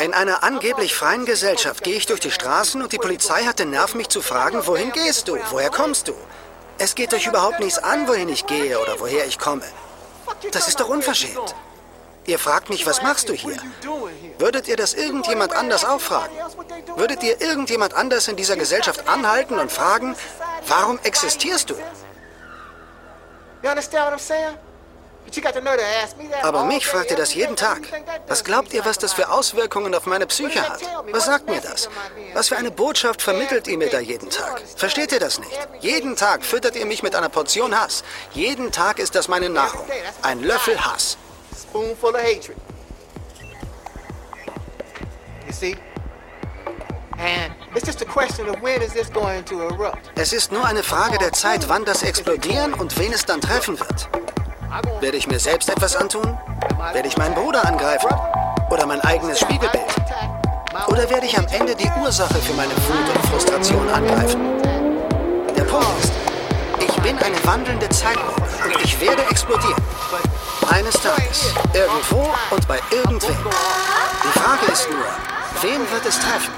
In einer angeblich freien Gesellschaft gehe ich durch die Straßen und die Polizei hat den Nerv, mich zu fragen, wohin gehst du? Woher kommst du? Es geht euch überhaupt nichts an, wohin ich gehe oder woher ich komme. Das ist doch unverschämt. Ihr fragt mich, was machst du hier? Würdet ihr das irgendjemand anders auch fragen? Würdet ihr irgendjemand anders in dieser Gesellschaft anhalten und fragen, warum existierst du? Aber mich fragt ihr das jeden Tag. Was glaubt ihr, was das für Auswirkungen auf meine Psyche hat? Was sagt mir das? Was für eine Botschaft vermittelt ihr mir da jeden Tag? Versteht ihr das nicht? Jeden Tag füttert ihr mich mit einer Portion Hass. Jeden Tag ist das meine Nahrung. Ein Löffel Hass. Es ist nur eine Frage der Zeit, wann das explodieren und wen es dann treffen wird. Werde ich mir selbst etwas antun? Werde ich meinen Bruder angreifen? Oder mein eigenes Spiegelbild? Oder werde ich am Ende die Ursache für meine Wut und Frustration angreifen? Der Punkt ist, ich bin eine wandelnde Zeitbombe und ich werde explodieren. Eines Tages, irgendwo und bei irgendwem. Die Frage ist nur, wen wird es treffen?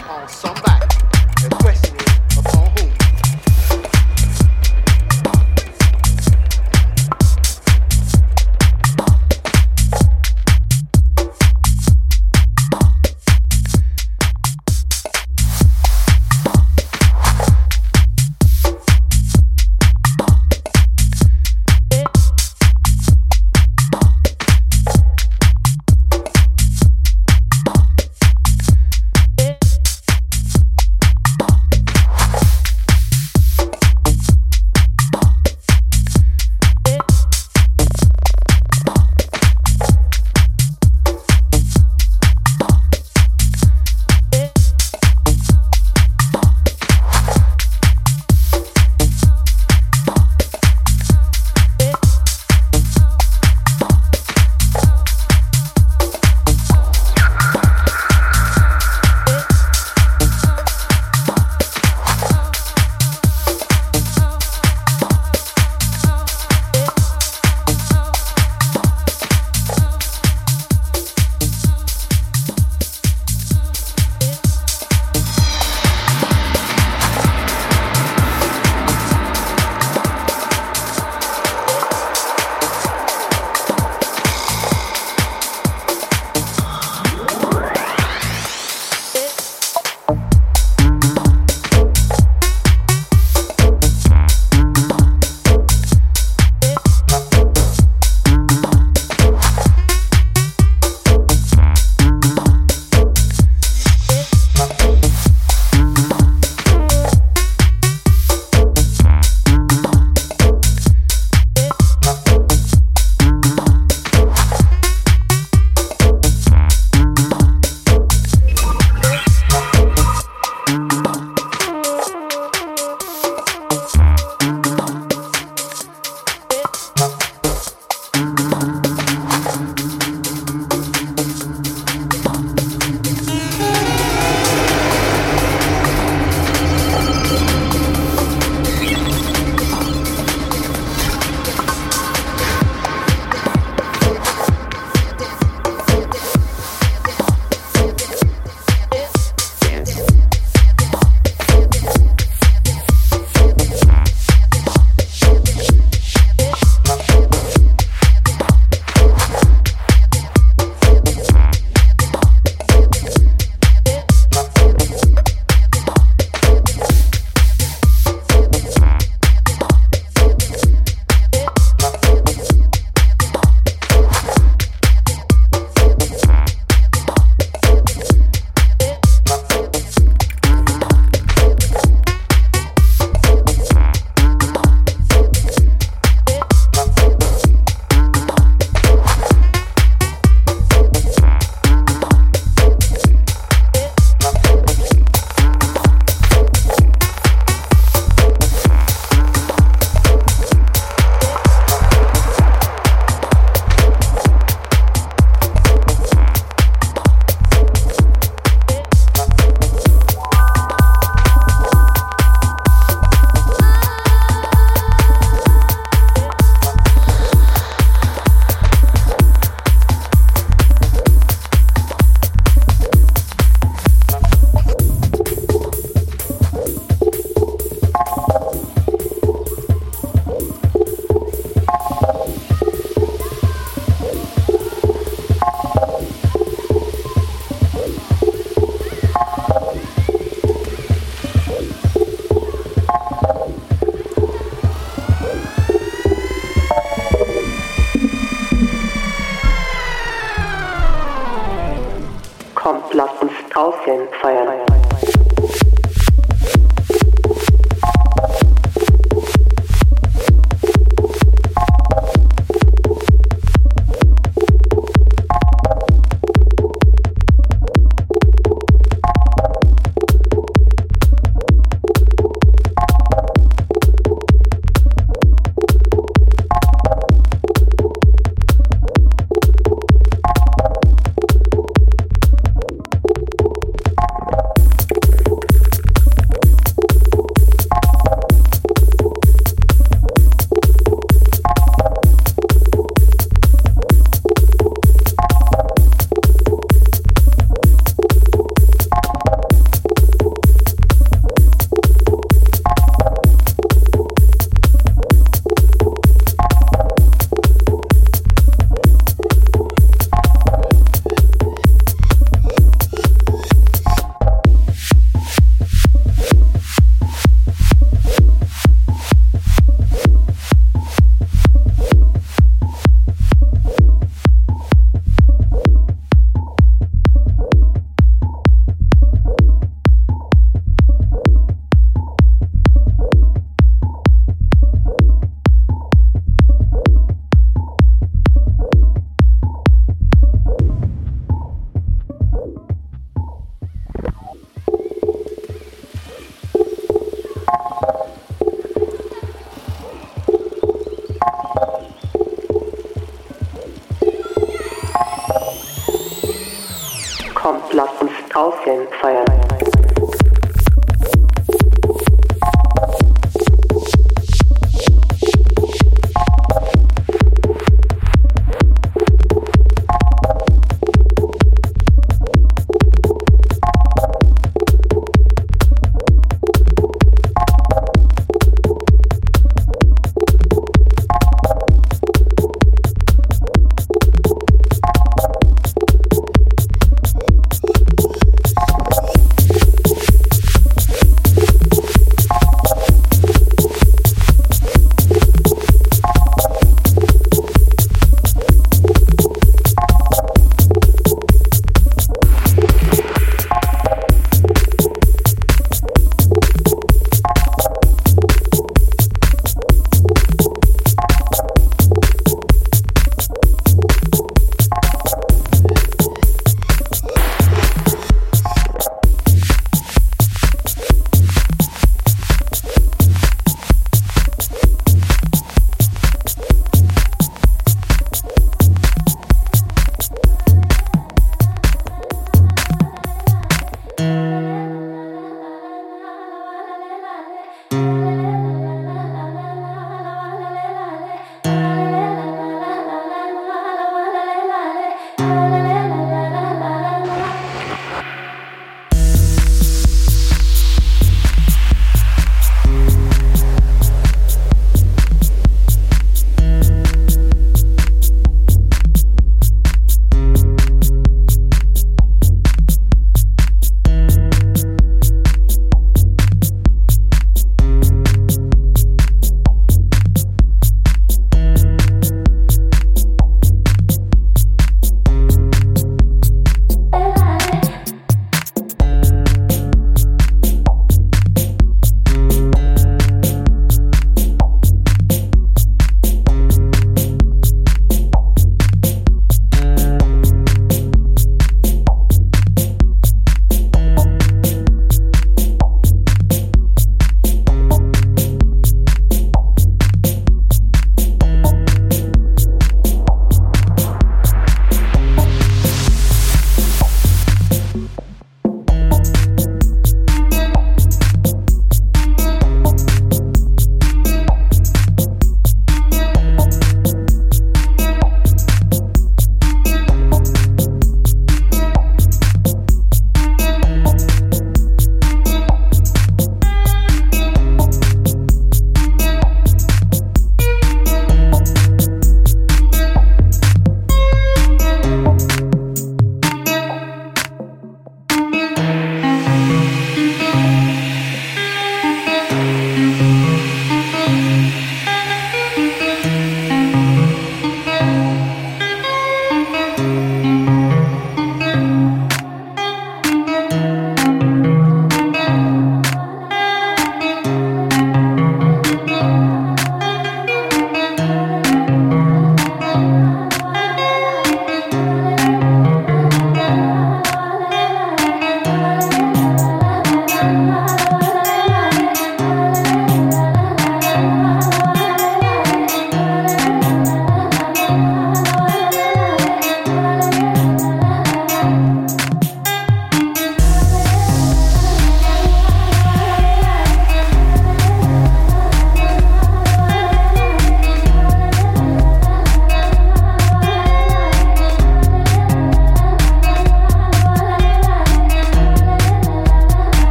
Fire.